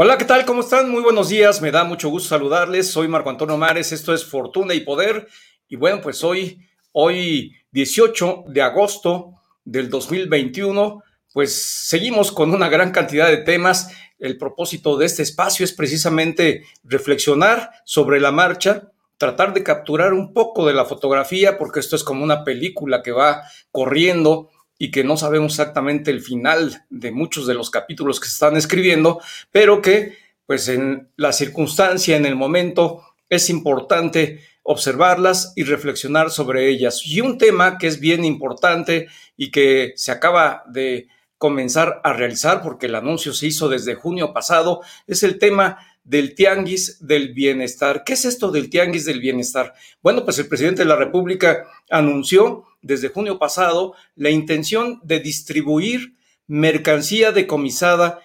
Hola, ¿qué tal? ¿Cómo están? Muy buenos días. Me da mucho gusto saludarles. Soy Marco Antonio Mares. Esto es Fortuna y Poder. Y bueno, pues hoy, hoy 18 de agosto del 2021, pues seguimos con una gran cantidad de temas. El propósito de este espacio es precisamente reflexionar sobre la marcha, tratar de capturar un poco de la fotografía, porque esto es como una película que va corriendo y que no sabemos exactamente el final de muchos de los capítulos que se están escribiendo, pero que pues en la circunstancia, en el momento, es importante observarlas y reflexionar sobre ellas. Y un tema que es bien importante y que se acaba de comenzar a realizar porque el anuncio se hizo desde junio pasado es el tema del tianguis del bienestar. ¿Qué es esto del tianguis del bienestar? Bueno, pues el presidente de la República anunció desde junio pasado la intención de distribuir mercancía decomisada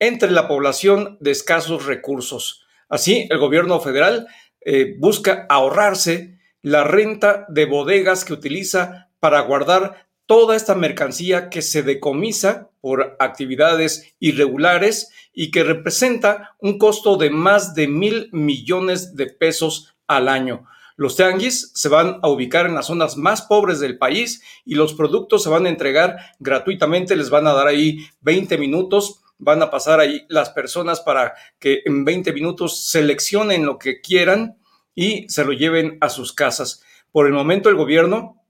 entre la población de escasos recursos. Así, el gobierno federal eh, busca ahorrarse la renta de bodegas que utiliza para guardar toda esta mercancía que se decomisa por actividades irregulares y que representa un costo de más de mil millones de pesos al año. Los tianguis se van a ubicar en las zonas más pobres del país y los productos se van a entregar gratuitamente, les van a dar ahí 20 minutos, van a pasar ahí las personas para que en 20 minutos seleccionen lo que quieran y se lo lleven a sus casas. Por el momento el gobierno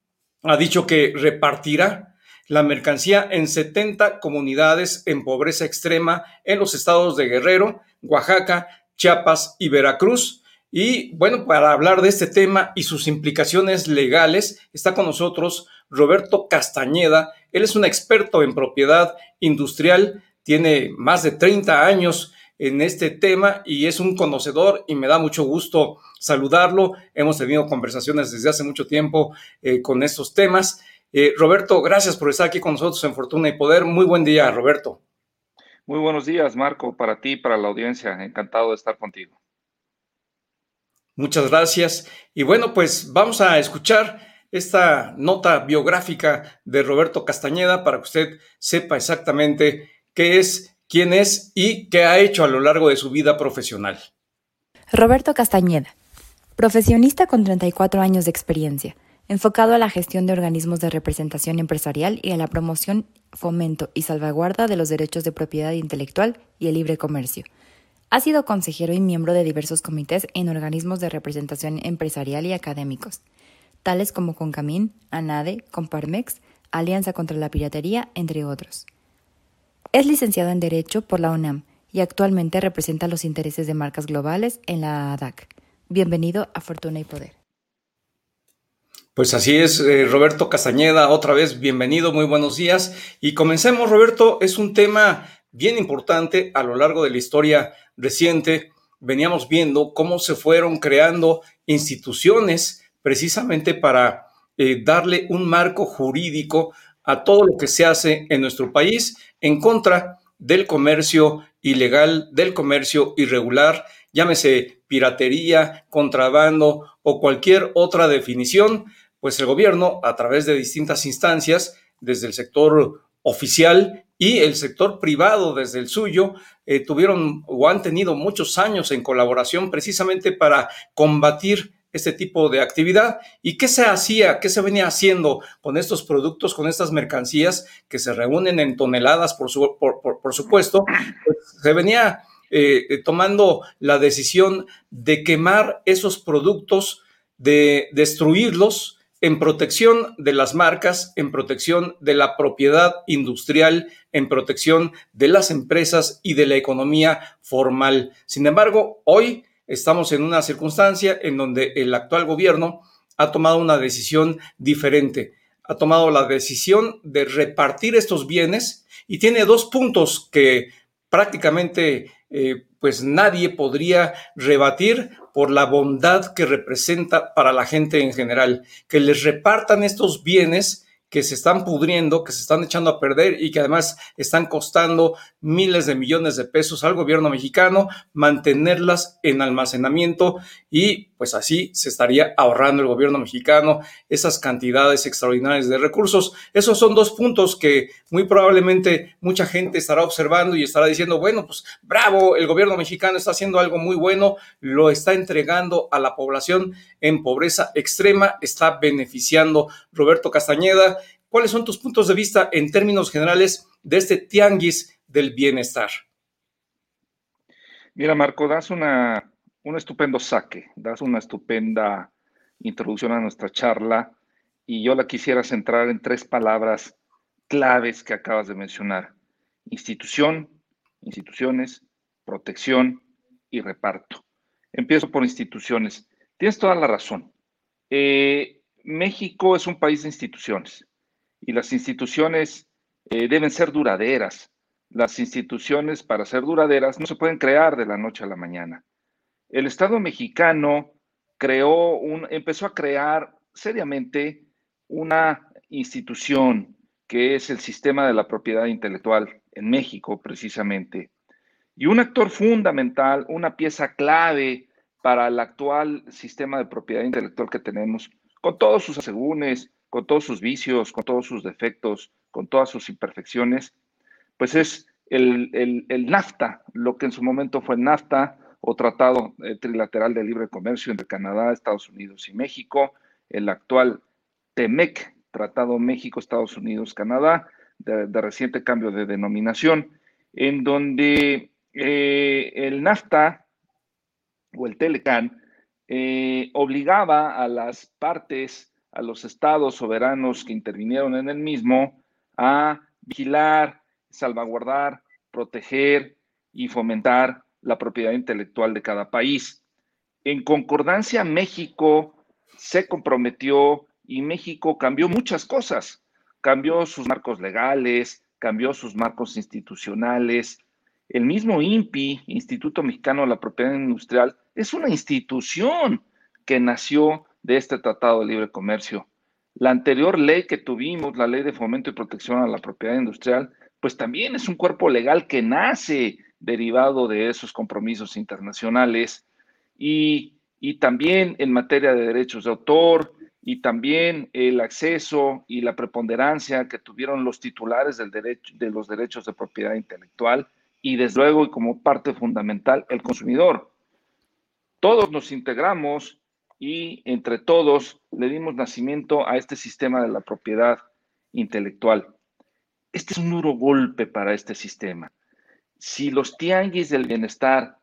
ha dicho que repartirá la mercancía en 70 comunidades en pobreza extrema en los estados de Guerrero, Oaxaca, Chiapas y Veracruz y bueno, para hablar de este tema y sus implicaciones legales, está con nosotros Roberto Castañeda. Él es un experto en propiedad industrial, tiene más de 30 años en este tema y es un conocedor y me da mucho gusto saludarlo. Hemos tenido conversaciones desde hace mucho tiempo eh, con estos temas. Eh, Roberto, gracias por estar aquí con nosotros en Fortuna y Poder. Muy buen día, Roberto. Muy buenos días, Marco, para ti y para la audiencia. Encantado de estar contigo. Muchas gracias. Y bueno, pues vamos a escuchar esta nota biográfica de Roberto Castañeda para que usted sepa exactamente qué es, quién es y qué ha hecho a lo largo de su vida profesional. Roberto Castañeda, profesionista con 34 años de experiencia, enfocado a la gestión de organismos de representación empresarial y a la promoción, fomento y salvaguarda de los derechos de propiedad intelectual y el libre comercio ha sido consejero y miembro de diversos comités en organismos de representación empresarial y académicos, tales como Concamín, ANADE, Comparmex, Alianza contra la Piratería, entre otros. Es licenciado en Derecho por la UNAM y actualmente representa los intereses de marcas globales en la ADAC. Bienvenido a Fortuna y Poder. Pues así es, eh, Roberto Castañeda, otra vez bienvenido, muy buenos días. Y comencemos, Roberto, es un tema bien importante a lo largo de la historia reciente. Veníamos viendo cómo se fueron creando instituciones precisamente para eh, darle un marco jurídico a todo lo que se hace en nuestro país en contra del comercio ilegal, del comercio irregular, llámese piratería, contrabando o cualquier otra definición, pues el gobierno, a través de distintas instancias, desde el sector oficial y el sector privado desde el suyo eh, tuvieron o han tenido muchos años en colaboración precisamente para combatir este tipo de actividad. ¿Y qué se hacía, qué se venía haciendo con estos productos, con estas mercancías que se reúnen en toneladas, por, por, supuesto? Pues, se venía eh, tomando la decisión de quemar esos productos, de destruirlos, en protección de las marcas, en protección de la propiedad industrial, en protección de las empresas y de la economía formal. Sin embargo, hoy estamos en una circunstancia en donde el actual gobierno ha tomado una decisión diferente. Ha tomado la decisión de repartir estos bienes y tiene dos puntos que prácticamente eh, pues nadie podría rebatir por la bondad que representa para la gente en general, que les repartan estos bienes que se están pudriendo, que se están echando a perder y que además están costando miles de millones de pesos al gobierno mexicano mantenerlas en almacenamiento y pues así se estaría ahorrando el gobierno mexicano esas cantidades extraordinarias de recursos. Esos son dos puntos que muy probablemente mucha gente estará observando y estará diciendo, bueno, pues bravo, el gobierno mexicano está haciendo algo muy bueno, lo está entregando a la población en pobreza extrema, está beneficiando. Roberto Castañeda, ¿cuáles son tus puntos de vista en términos generales de este tianguis del bienestar? Mira, Marco, das una un estupendo saque, das una estupenda introducción a nuestra charla y yo la quisiera centrar en tres palabras claves que acabas de mencionar. Institución, instituciones, protección y reparto. Empiezo por instituciones. Tienes toda la razón. Eh, México es un país de instituciones y las instituciones eh, deben ser duraderas. Las instituciones, para ser duraderas, no se pueden crear de la noche a la mañana el Estado mexicano creó un, empezó a crear seriamente una institución que es el sistema de la propiedad intelectual en México, precisamente. Y un actor fundamental, una pieza clave para el actual sistema de propiedad intelectual que tenemos, con todos sus asegúnes, con todos sus vicios, con todos sus defectos, con todas sus imperfecciones, pues es el, el, el NAFTA, lo que en su momento fue el NAFTA, o Tratado eh, Trilateral de Libre Comercio entre Canadá, Estados Unidos y México, el actual TEMEC, Tratado México, Estados Unidos, Canadá, de, reciente cambio de denominación, en donde eh, el NAFTA o el TELECAN eh, obligaba a las partes, a los estados soberanos que intervinieron en el mismo, a vigilar, salvaguardar, proteger y fomentar la propiedad intelectual de cada país. En concordancia, México se comprometió y México cambió muchas cosas. Cambió sus marcos legales, cambió sus marcos institucionales. El mismo INPI, Instituto Mexicano de la Propiedad Industrial, es una institución que nació de este Tratado de Libre Comercio. La anterior ley que tuvimos, la Ley de Fomento y Protección a la Propiedad Industrial, pues también es un cuerpo legal que nace derivado de esos compromisos internacionales y, también en materia de derechos de autor y también el acceso y la preponderancia que tuvieron los titulares del derecho, de los derechos de propiedad intelectual y desde luego y como parte fundamental el consumidor. Todos nos integramos y entre todos le dimos nacimiento a este sistema de la propiedad intelectual. Este es un duro golpe para este sistema si los tianguis del bienestar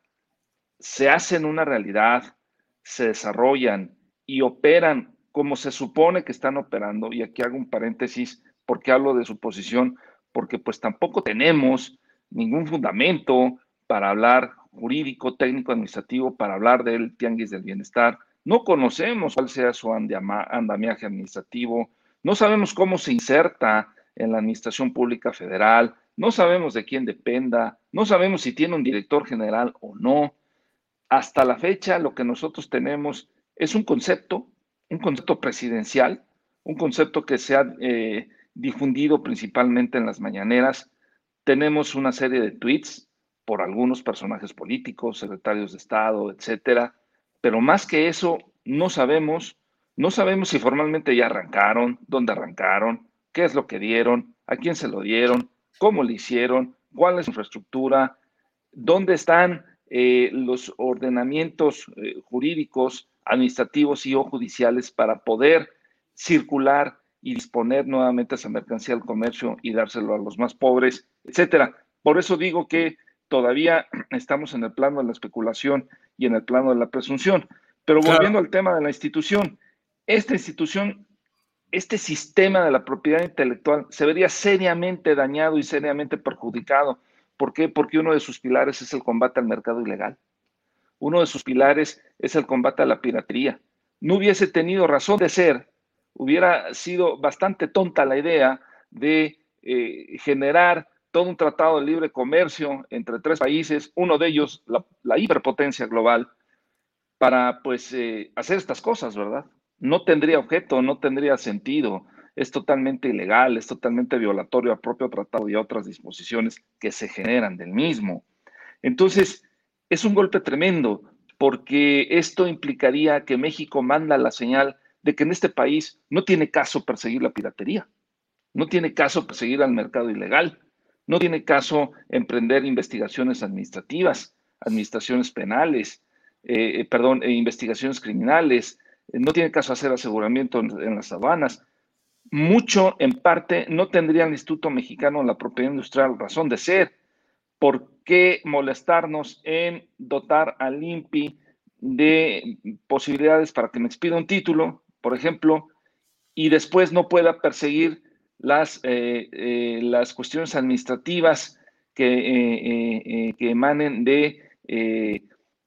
se hacen una realidad, se desarrollan y operan como se supone que están operando, y aquí hago un paréntesis porque hablo de su posición, porque pues tampoco tenemos ningún fundamento para hablar jurídico, técnico, administrativo, para hablar del tianguis del bienestar. No conocemos cuál sea su andamiaje administrativo, no sabemos cómo se inserta en la Administración Pública Federal, no sabemos de quién dependa, no sabemos si tiene un director general o no. Hasta la fecha lo que nosotros tenemos es un concepto, un concepto presidencial, un concepto que se ha eh, difundido principalmente en las mañaneras. Tenemos una serie de tweets por algunos personajes políticos, secretarios de Estado, etcétera, pero más que eso, no sabemos, no sabemos si formalmente ya arrancaron, dónde arrancaron, qué es lo que dieron, a quién se lo dieron, cómo lo hicieron, cuál es su infraestructura, dónde están eh, los ordenamientos eh, jurídicos, administrativos y o judiciales para poder circular y disponer nuevamente esa mercancía al comercio y dárselo a los más pobres, etcétera. Por eso digo que todavía estamos en el plano de la especulación y en el plano de la presunción. Pero volviendo al tema de la institución, esta institución este sistema de la propiedad intelectual se vería seriamente dañado y seriamente perjudicado. ¿Por qué? Porque uno de sus pilares es el combate al mercado ilegal. Uno de sus pilares es el combate a la piratería. No hubiese tenido razón de ser, hubiera sido bastante tonta la idea de eh, generar todo un tratado de libre comercio entre tres países, uno de ellos la, hiperpotencia global, para pues eh, hacer estas cosas, ¿verdad? No tendría objeto, no tendría sentido. Es totalmente ilegal, es totalmente violatorio al propio tratado y a otras disposiciones que se generan del mismo. Entonces, es un golpe tremendo. porque esto implicaría que México manda la señal de que en este país no tiene caso perseguir la piratería, no tiene caso perseguir al mercado ilegal, no tiene caso emprender investigaciones administrativas, administraciones penales, eh, perdón, e investigaciones criminales, no tiene caso hacer aseguramiento en, las sabanas. Mucho, en parte, no tendría el Instituto Mexicano de la Propiedad Industrial razón de ser. ¿Por qué molestarnos en dotar al INPI de posibilidades para que me expida un título, por ejemplo, y después no pueda perseguir las, eh, eh, las cuestiones administrativas que, que emanen de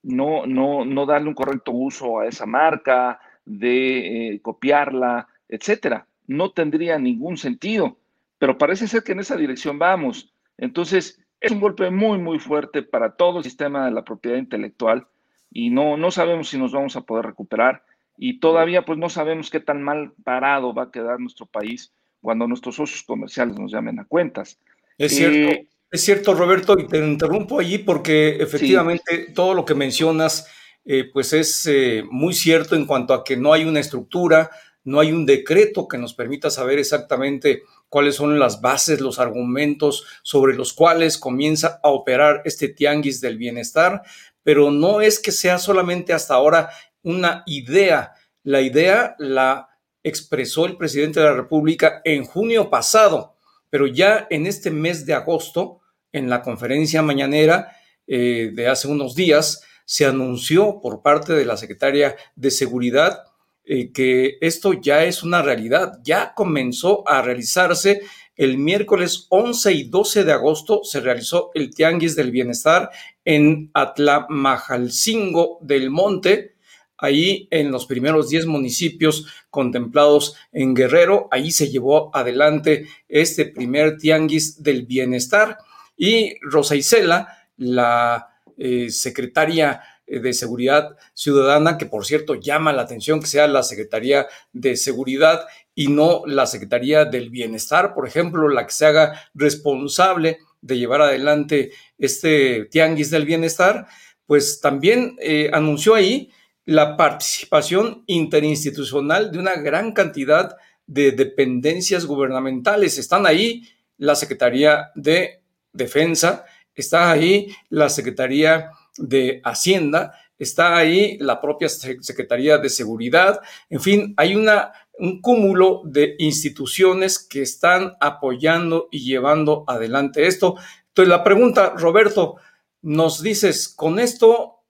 no, no, no darle un correcto uso a esa marca, de eh, copiarla, etcétera. No tendría ningún sentido, pero parece ser que en esa dirección vamos. Entonces, es un golpe muy, muy fuerte para todo el sistema de la propiedad intelectual y no, no sabemos si nos vamos a poder recuperar y todavía pues no sabemos qué tan mal parado va a quedar nuestro país cuando nuestros socios comerciales nos llamen a cuentas. Es cierto. Eh, es cierto, Roberto, y te interrumpo allí porque efectivamente todo lo que mencionas, eh, pues es eh, muy cierto en cuanto a que no hay una estructura, no hay un decreto que nos permita saber exactamente cuáles son las bases, los argumentos sobre los cuales comienza a operar este tianguis del bienestar, pero no es que sea solamente hasta ahora una idea. La idea la expresó el presidente de la República en junio pasado, pero ya en este mes de agosto en la conferencia mañanera eh, de hace unos días, se anunció por parte de la secretaria de Seguridad eh, que esto ya es una realidad, ya comenzó a realizarse. El miércoles 11 y 12 de agosto se realizó el Tianguis del Bienestar en Atlamajalcingo del Monte, ahí en los primeros 10 municipios contemplados en Guerrero, ahí se llevó adelante este primer Tianguis del Bienestar. Y Rosa Isela, la eh, secretaria eh, de Seguridad Ciudadana, que por cierto llama la atención que sea la Secretaría de Seguridad y no la Secretaría del Bienestar, por ejemplo, la que se haga responsable de llevar adelante este tianguis del bienestar, pues también eh, anunció ahí la participación interinstitucional de una gran cantidad de dependencias gubernamentales. Están ahí la Secretaría de Defensa, está ahí la Secretaría de Hacienda, está ahí la propia Secretaría de Seguridad, en fin, hay una, un cúmulo de instituciones que están apoyando y llevando adelante esto. Entonces, la pregunta, Roberto, nos dices, con esto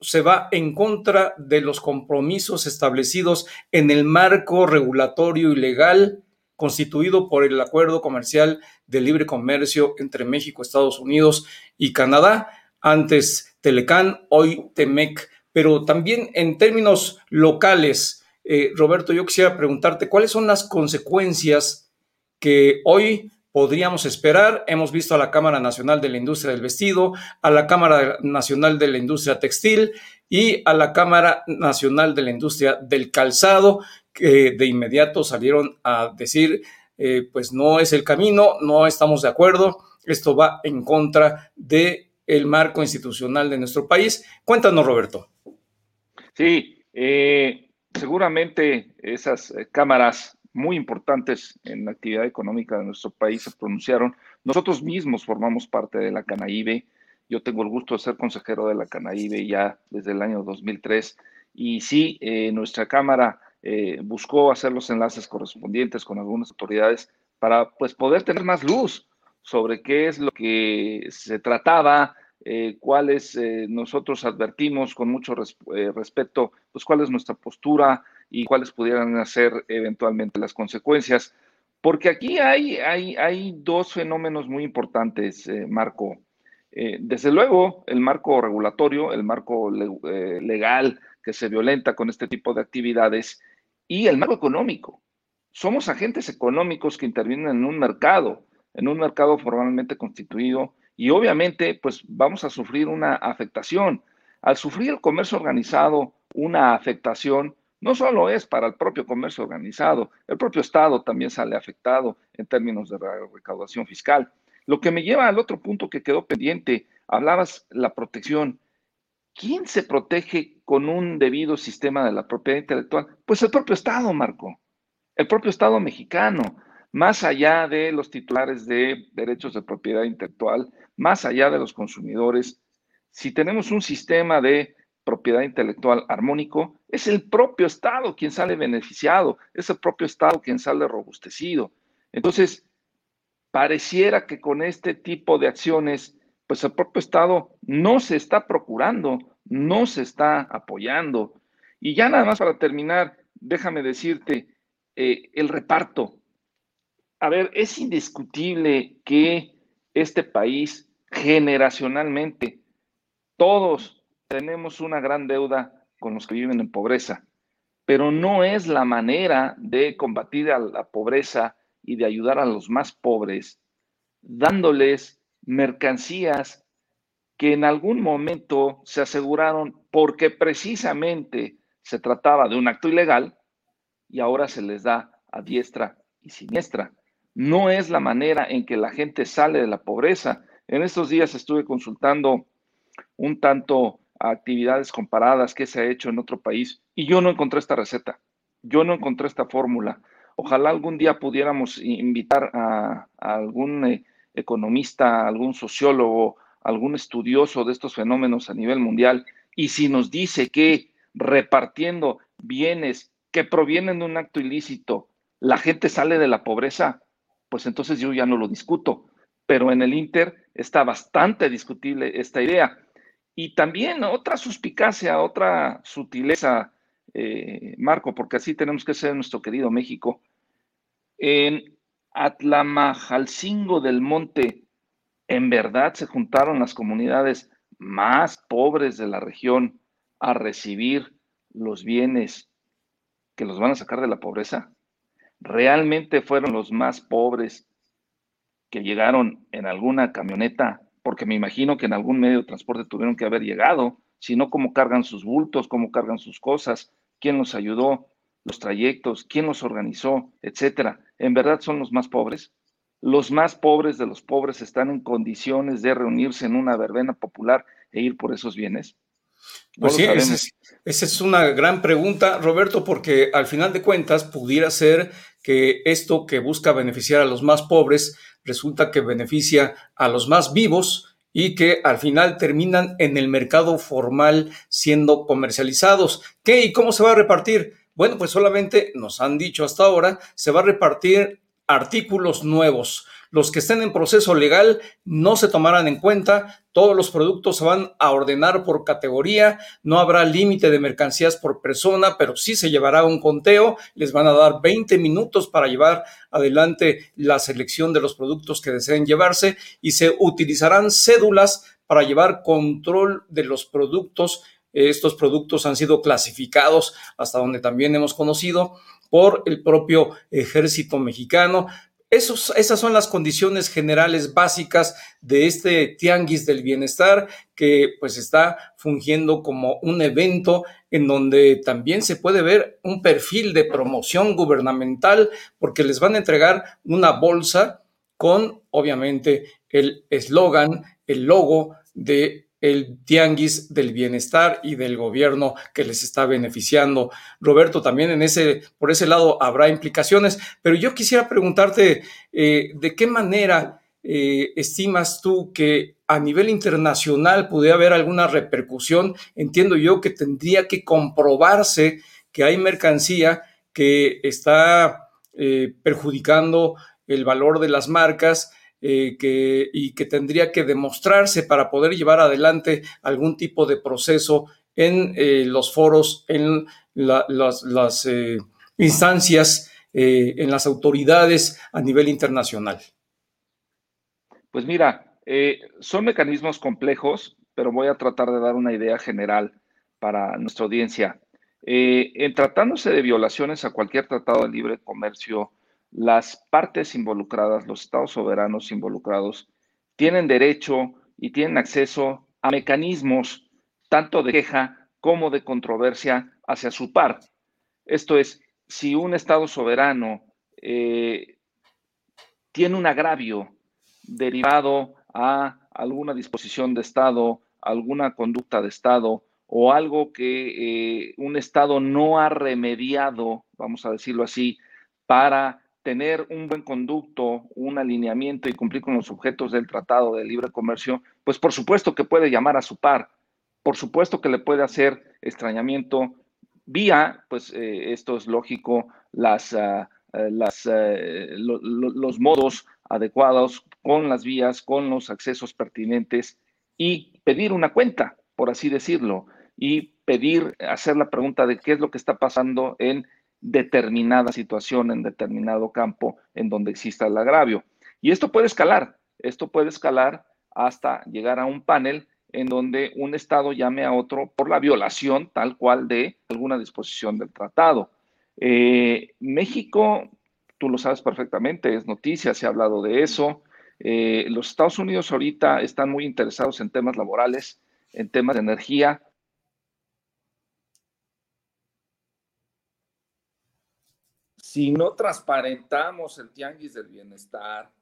se va en contra de los compromisos establecidos en el marco regulatorio y legal constituido por el Acuerdo Comercial de Libre Comercio entre México, Estados Unidos y Canadá, antes Telecán, hoy Temec. Pero también en términos locales, eh, Roberto, yo quisiera preguntarte cuáles son las consecuencias que hoy podríamos esperar. Hemos visto a la Cámara Nacional de la Industria del Vestido, a la Cámara Nacional de la Industria Textil y a la Cámara Nacional de la Industria del Calzado, que de inmediato salieron a decir, eh, pues no es el camino, no estamos de acuerdo, esto va en contra de marco institucional de nuestro país. Cuéntanos, Roberto. Sí, eh, seguramente esas eh, cámaras muy importantes en la actividad económica de nuestro país se pronunciaron. Nosotros mismos formamos parte de la Canaíbe. Yo tengo el gusto de ser consejero de la Canaíbe ya desde el año 2003. Y sí, nuestra Cámara eh, buscó hacer los enlaces correspondientes con algunas autoridades para pues, poder tener más luz sobre qué es lo que se trataba, eh, cuáles eh, nosotros advertimos con mucho respeto, pues cuál es nuestra postura y cuáles pudieran ser eventualmente las consecuencias. Porque aquí hay, hay, hay dos fenómenos muy importantes, Marco. desde luego, el marco regulatorio, el marco legal que se violenta con este tipo de actividades y el marco económico. Somos agentes económicos que intervienen en un mercado, en un mercado formalmente constituido y obviamente pues vamos a sufrir una afectación. Al sufrir el comercio organizado una afectación, no solo es para el propio comercio organizado, el propio Estado también sale afectado en términos de recaudación fiscal. Lo que me lleva al otro punto que quedó pendiente, hablabas la protección. ¿Quién se protege con un debido sistema de la propiedad intelectual? Pues el propio Estado, Marco, el propio Estado mexicano, más allá de los titulares de derechos de propiedad intelectual, más allá de los consumidores, si tenemos un sistema de propiedad intelectual armónico, es el propio Estado quien sale beneficiado, es el propio Estado quien sale robustecido. Entonces, pareciera que con este tipo de acciones, pues el propio Estado no se está procurando, no se está apoyando. Y ya nada más para terminar, déjame decirte, eh, el reparto. A ver, es indiscutible que este país generacionalmente, todos tenemos una gran deuda con los que viven en pobreza, pero no es la manera de combatir la pobreza y de ayudar a los más pobres, dándoles mercancías que en algún momento se aseguraron porque precisamente se trataba de un acto ilegal y ahora se les da a diestra y siniestra. No es la manera en que la gente sale de la pobreza. En estos días estuve consultando un tanto actividades comparadas que se ha hecho en otro país y yo no encontré esta receta, yo no encontré esta fórmula. Ojalá algún día pudiéramos invitar a, algún eh, economista, algún sociólogo, algún estudioso de estos fenómenos a nivel mundial y si nos dice que repartiendo bienes que provienen de un acto ilícito, la gente sale de la pobreza, pues entonces yo ya no lo discuto. Pero en el Inter está bastante discutible esta idea. Y también otra suspicacia, otra sutileza, eh, Marco, porque así tenemos que ser nuestro querido México. En Atlamajalcingo del Monte, en verdad se juntaron las comunidades más pobres de la región a recibir los bienes que los van a sacar de la pobreza. Realmente fueron los más pobres que llegaron en alguna camioneta porque me imagino que en algún medio de transporte tuvieron que haber llegado, sino cómo cargan sus bultos, cómo cargan sus cosas, quién los ayudó, los trayectos, quién los organizó, etcétera. ¿En verdad son los más pobres? Los más pobres de los pobres están en condiciones de reunirse en una verbena popular e ir por esos bienes. pues sí, esa es, esa es una gran pregunta, Roberto, porque al final de cuentas pudiera ser que esto que busca beneficiar a los más pobres resulta que beneficia a los más vivos y que al final terminan en el mercado formal siendo comercializados. ¿Qué y cómo se va a repartir? Bueno, pues solamente nos han dicho hasta ahora, se va a repartir artículos nuevos. Los que estén en proceso legal no se tomarán en cuenta, todos los productos se van a ordenar por categoría, no habrá límite de mercancías por persona, pero sí se llevará un conteo, les van a dar 20 minutos para llevar adelante la selección de los productos que deseen llevarse y se utilizarán cédulas para llevar control de los productos estos productos han sido clasificados hasta donde también hemos conocido por el propio ejército mexicano. Esas son las condiciones generales básicas de este tianguis del bienestar que pues está fungiendo como un evento en donde también se puede ver un perfil de promoción gubernamental porque les van a entregar una bolsa con obviamente el eslogan, el logo de el tianguis del bienestar y del gobierno que les está beneficiando. Roberto, también en ese, por ese lado habrá implicaciones, pero yo quisiera preguntarte eh, de qué manera eh, estimas tú que a nivel internacional pudiera haber alguna repercusión. Entiendo yo que tendría que comprobarse que hay mercancía que está eh, perjudicando el valor de las marcas eh, que, y que tendría que demostrarse para poder llevar adelante algún tipo de proceso en eh, los foros, en las, eh, instancias, en las autoridades a nivel internacional. Pues mira, son mecanismos complejos, pero voy a tratar de dar una idea general para nuestra audiencia. en tratándose de violaciones a cualquier tratado de libre comercio las partes involucradas, los estados soberanos involucrados, tienen derecho y tienen acceso a mecanismos tanto de queja como de controversia hacia su par. Esto es, si un estado soberano eh, tiene un agravio derivado a alguna disposición de estado, alguna conducta de estado, o algo que eh, un Estado no ha remediado, vamos a decirlo así, para tener un buen conducto, un alineamiento y cumplir con los objetos del Tratado de Libre Comercio, pues por supuesto que puede llamar a su par, por supuesto que le puede hacer extrañamiento vía, pues eh, esto es lógico, las, eh, los modos adecuados con las vías, con los accesos pertinentes y pedir una cuenta, por así decirlo, y pedir, hacer la pregunta de qué es lo que está pasando en determinada situación, en determinado campo en donde exista el agravio. Y esto puede escalar, esto puede escalar hasta llegar a un panel en donde un Estado llame a otro por la violación tal cual de alguna disposición del tratado. Eh, México, tú lo sabes perfectamente, es noticia, se ha hablado de eso. Eh, los Estados Unidos ahorita están muy interesados en temas laborales, en temas de energía. Si no transparentamos el tianguis del bienestar,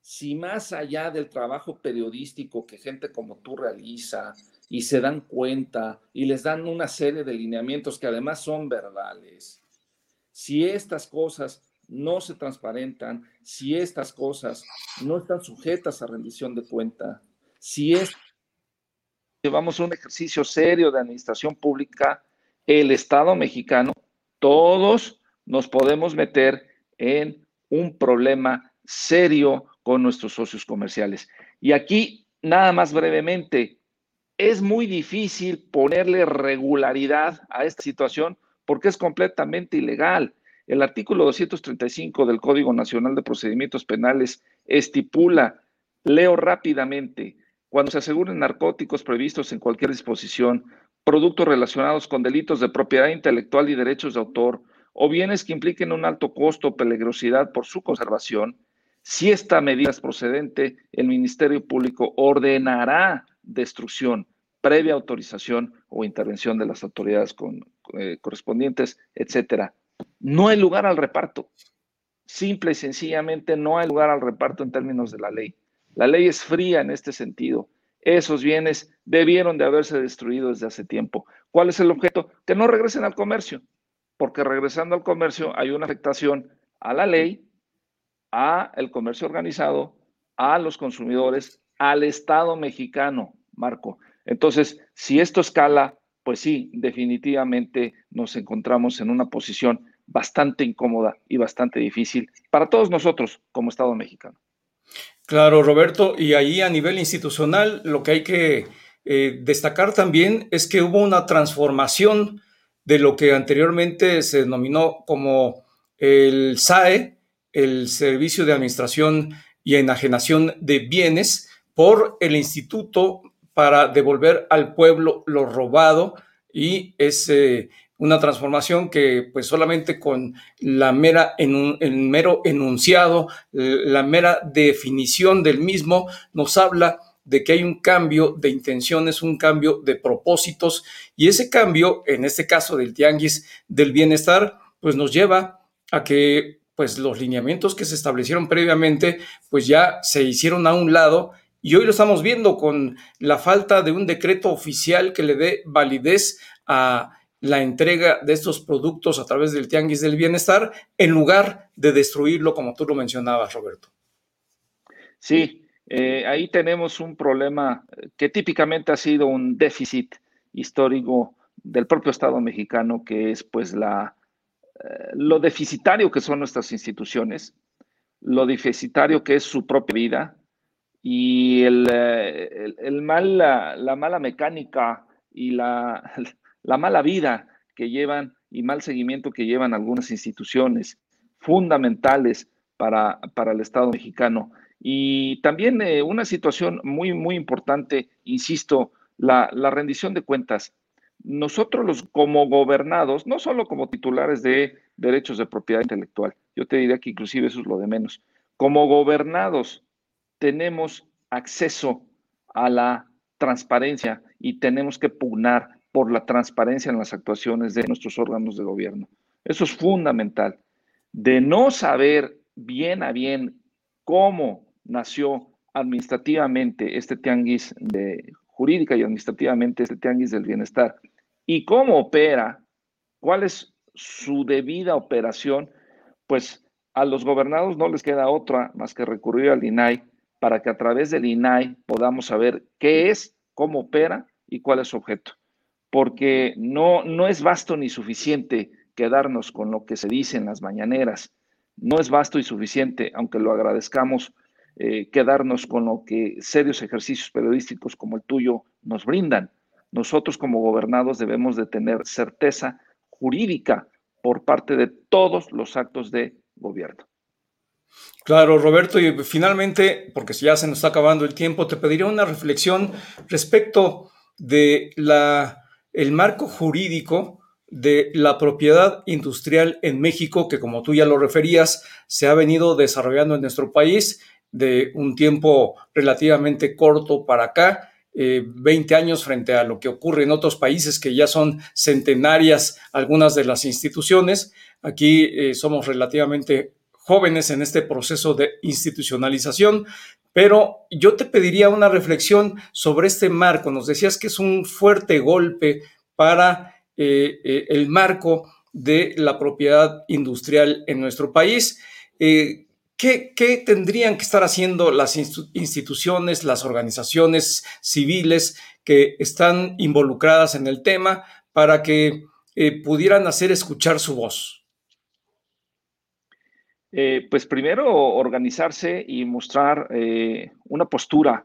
si más allá del trabajo periodístico que gente como tú realiza y se dan cuenta y les dan una serie de lineamientos que además son verbales, si estas cosas no se transparentan, si estas cosas no están sujetas a rendición de cuenta, si es llevamos un ejercicio serio de administración pública, el Estado mexicano, todos nos podemos meter en un problema serio con nuestros socios comerciales. Y aquí, nada más brevemente, es muy difícil ponerle regularidad a esta situación porque es completamente ilegal. El artículo 235 del Código Nacional de Procedimientos Penales estipula, leo rápidamente, cuando se aseguren narcóticos previstos en cualquier disposición, productos relacionados con delitos de propiedad intelectual y derechos de autor, o bienes que impliquen un alto costo o peligrosidad por su conservación, si esta medida es procedente, el Ministerio Público ordenará destrucción previa autorización o intervención de las autoridades eh, correspondientes, etcétera. No hay lugar al reparto. Simple y sencillamente no hay lugar al reparto en términos de la ley. La ley es fría en este sentido. Esos bienes debieron de haberse destruido desde hace tiempo. ¿Cuál es el objeto? Que no regresen al comercio, porque regresando al comercio hay una afectación a la ley a el comercio organizado, a los consumidores, al Estado mexicano, Marco. Entonces, si esto escala, pues sí, definitivamente nos encontramos en una posición bastante incómoda y bastante difícil para todos nosotros como Estado mexicano. Claro, Roberto, y ahí a nivel institucional lo que hay que eh, destacar también es que hubo una transformación de lo que anteriormente se denominó como el SAE, el Servicio de Administración y Enajenación de Bienes por el Instituto para devolver al pueblo lo robado. Y es eh, una transformación que pues solamente con la mera en el mero enunciado, la mera definición del mismo nos habla de que hay un cambio de intenciones, un cambio de propósitos y ese cambio, en este caso del tianguis del bienestar, pues nos lleva a que pues los lineamientos que se establecieron previamente, pues ya se hicieron a un lado y hoy lo estamos viendo con la falta de un decreto oficial que le dé validez a la entrega de estos productos a través del Tianguis del Bienestar, en lugar de destruirlo, como tú lo mencionabas, Roberto. Sí, eh, ahí tenemos un problema que típicamente ha sido un déficit histórico del propio Estado mexicano, que es pues la, lo deficitario que son nuestras instituciones, lo deficitario que es su propia vida y el, eh, mal, la, mala mecánica y la, la, mala vida que llevan y mal seguimiento que llevan algunas instituciones fundamentales para, para el Estado mexicano. Y también eh, una situación muy, muy importante, insisto, la, la rendición de cuentas nosotros los como gobernados, no solo como titulares de derechos de propiedad intelectual, yo te diría que inclusive eso es lo de menos, como gobernados tenemos acceso a la transparencia y tenemos que pugnar por la transparencia en las actuaciones de nuestros órganos de gobierno. Eso es fundamental. De no saber bien a bien cómo nació administrativamente este tianguis de jurídica y administrativamente este tianguis del bienestar y cómo opera, cuál es su debida operación, pues a los gobernados no les queda otra más que recurrir al INAI para que a través del INAI podamos saber qué es, cómo opera y cuál es su objeto. Porque no, no es vasto ni suficiente quedarnos con lo que se dice en las mañaneras. No es vasto y suficiente, aunque lo agradezcamos, eh, quedarnos con lo que serios ejercicios periodísticos como el tuyo nos brindan. Nosotros como gobernados debemos de tener certeza jurídica por parte de todos los actos de gobierno. Claro, Roberto, y finalmente, porque ya se nos está acabando el tiempo, te pediría una reflexión respecto de la, el marco jurídico de la propiedad industrial en México, que como tú ya lo referías, se ha venido desarrollando en nuestro país de un tiempo relativamente corto para acá, 20 eh, años frente a lo que ocurre en otros países que ya son centenarias algunas de las instituciones. Aquí eh, somos relativamente jóvenes en este proceso de institucionalización, pero yo te pediría una reflexión sobre este marco. Nos decías que es un fuerte golpe para eh, el marco de la propiedad industrial en nuestro país. ¿Qué, ¿qué, tendrían que estar haciendo las instituciones, las organizaciones civiles que están involucradas en el tema para que pudieran hacer escuchar su voz? Eh, pues primero organizarse y mostrar eh, una postura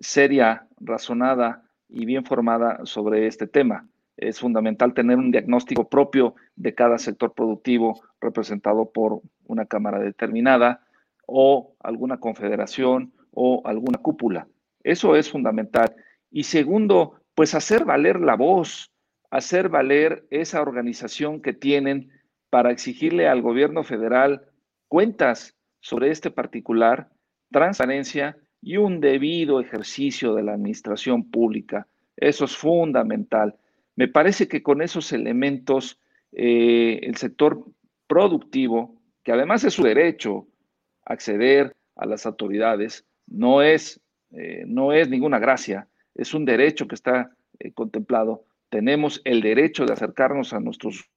seria, razonada y bien formada sobre este tema. Es fundamental tener un diagnóstico propio de cada sector productivo representado por una cámara determinada o alguna confederación o alguna cúpula. Eso es fundamental. Y segundo, pues hacer valer la voz, hacer valer esa organización que tienen para exigirle al gobierno federal cuentas sobre este particular, transparencia y un debido ejercicio de la administración pública. Eso es fundamental. Me parece que con esos elementos eh, el sector productivo, que además es su derecho acceder a las autoridades, no es, eh, no es ninguna gracia, es un derecho que está eh, contemplado. Tenemos el derecho de acercarnos a nuestros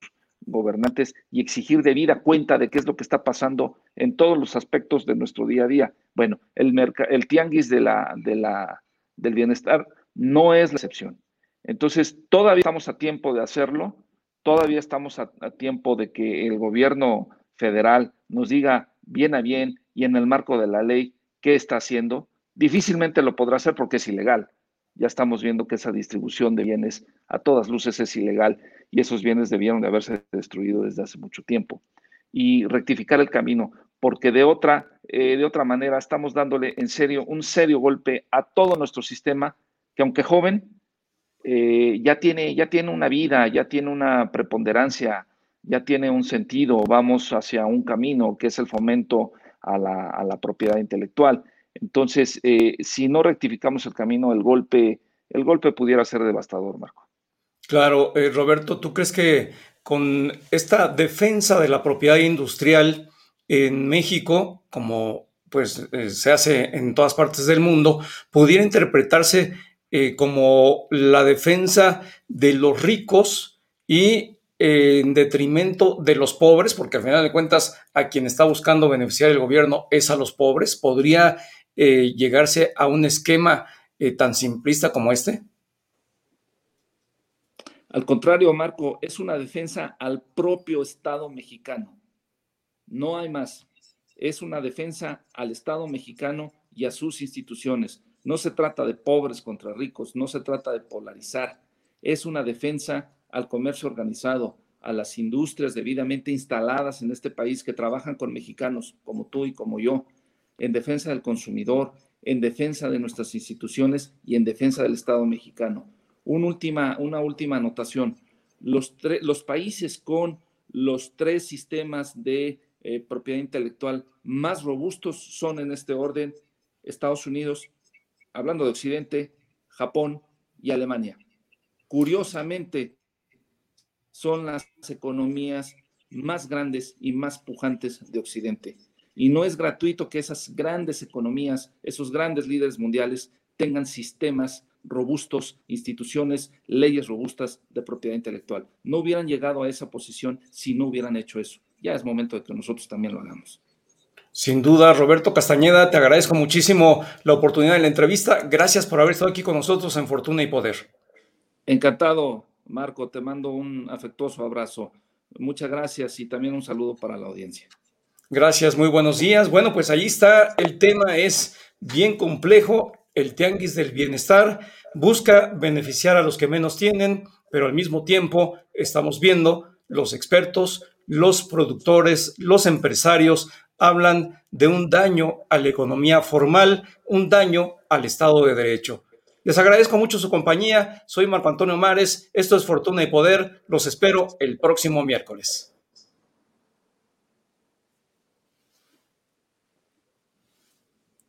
gobernantes y exigir debida cuenta de qué es lo que está pasando en todos los aspectos de nuestro día a día. Bueno, el, el tianguis de la, de la, del bienestar no es la excepción. Entonces, todavía estamos a tiempo de hacerlo, todavía estamos a, a tiempo de que el gobierno federal nos diga bien a bien y en el marco de la ley qué está haciendo. Difícilmente lo podrá hacer porque es ilegal. Ya estamos viendo que esa distribución de bienes a todas luces es ilegal y esos bienes debieron de haberse destruido desde hace mucho tiempo. Y rectificar el camino, porque de otra, eh, de otra manera estamos dándole en serio un serio golpe a todo nuestro sistema, que aunque joven, eh, ya, tiene, ya tiene una vida, ya tiene una preponderancia, ya tiene un sentido, vamos hacia un camino que es el fomento a la, propiedad intelectual. Entonces, eh, si no rectificamos el camino, el golpe, el golpe pudiera ser devastador, Marco. Claro, eh, Roberto, ¿tú crees que con esta defensa de la propiedad industrial en México, como pues eh, se hace en todas partes del mundo, pudiera interpretarse como la defensa de los ricos y en detrimento de los pobres, porque al final de cuentas a quien está buscando beneficiar el gobierno es a los pobres, ¿podría llegarse a un esquema tan simplista como este? Al contrario, Marco, es una defensa al propio Estado mexicano. No hay más. Es una defensa al Estado mexicano y a sus instituciones. No se trata de pobres contra ricos, no se trata de polarizar. Es una defensa al comercio organizado, a las industrias debidamente instaladas en este país que trabajan con mexicanos como tú y como yo, en defensa del consumidor, en defensa de nuestras instituciones y en defensa del Estado mexicano última, una última anotación. Los, los países con los tres sistemas de eh, propiedad intelectual más robustos son en este orden Estados Unidos, hablando de Occidente, Japón y Alemania. Curiosamente, son las economías más grandes y más pujantes de Occidente. Y no es gratuito que esas grandes economías, esos grandes líderes mundiales, tengan sistemas robustos, instituciones, leyes robustas de propiedad intelectual. No hubieran llegado a esa posición si no hubieran hecho eso. Ya es momento de que nosotros también lo hagamos. Sin duda, Roberto Castañeda, te agradezco muchísimo la oportunidad de la entrevista. Gracias por haber estado aquí con nosotros en Fortuna y Poder. Encantado, Marco. Te mando un afectuoso abrazo. Muchas gracias y también un saludo para la audiencia. Gracias, muy buenos días. Bueno, pues ahí está. El tema es bien complejo. El tianguis del bienestar busca beneficiar a los que menos tienen, pero al mismo tiempo estamos viendo los expertos, los productores, los empresarios hablan de un daño a la economía formal, un daño al Estado de Derecho. Les agradezco mucho su compañía. Soy Marco Antonio Mares. Esto es Fortuna y Poder. Los espero el próximo miércoles.